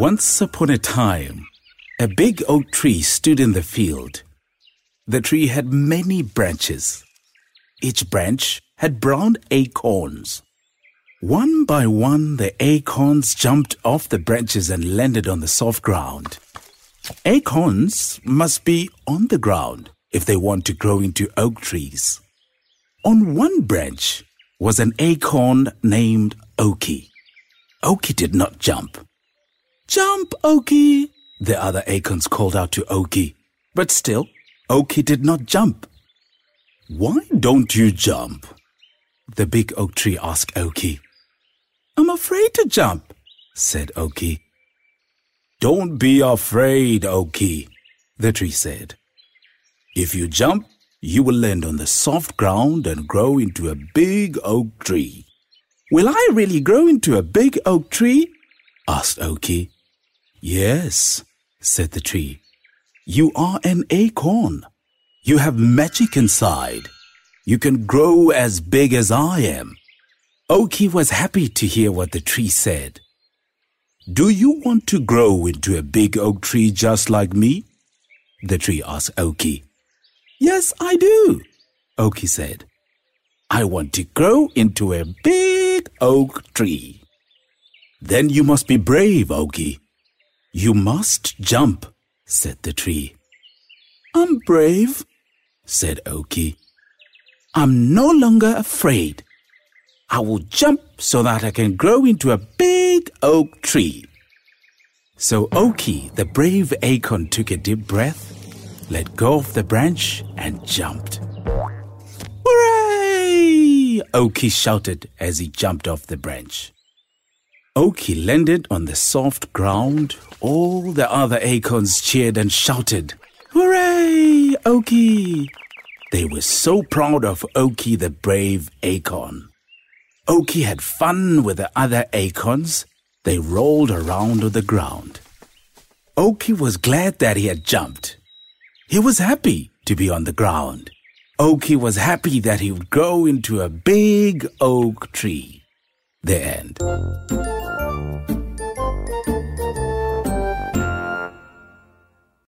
Once upon a time, a big oak tree stood in the field. The tree had many branches. Each branch had brown acorns. One by one, the acorns jumped off the branches and landed on the soft ground. Acorns must be on the ground if they want to grow into oak trees. On one branch was an acorn named Okie. Okie did not jump. Jump, Okie! The other acorns called out to Okie. But still, Okie did not jump. Why don't you jump? The big oak tree asked Okie. I'm afraid to jump, said Okie. Don't be afraid, Okie, the tree said. If you jump, you will land on the soft ground and grow into a big oak tree. Will I really grow into a big oak tree? asked Okie. Yes, said the tree. You are an acorn. You have magic inside. You can grow as big as I am. Okie was happy to hear what the tree said. Do you want to grow into a big oak tree just like me? The tree asked Okie. Yes, I do, Okie said. I want to grow into a big oak tree. Then you must be brave, Okie. You must jump, said the tree. I'm brave, said Okie. I'm no longer afraid. I will jump so that I can grow into a big oak tree. So Okie, the brave acorn, took a deep breath, let go of the branch, and jumped. Hooray! Okie shouted as he jumped off the branch. Okie landed on the soft ground. All the other acorns cheered and shouted, Hooray, Okie! They were so proud of Okie the brave acorn. Okie had fun with the other acorns. They rolled around on the ground. Okie was glad that he had jumped. He was happy to be on the ground. Okie was happy that he would grow into a big oak tree. The end.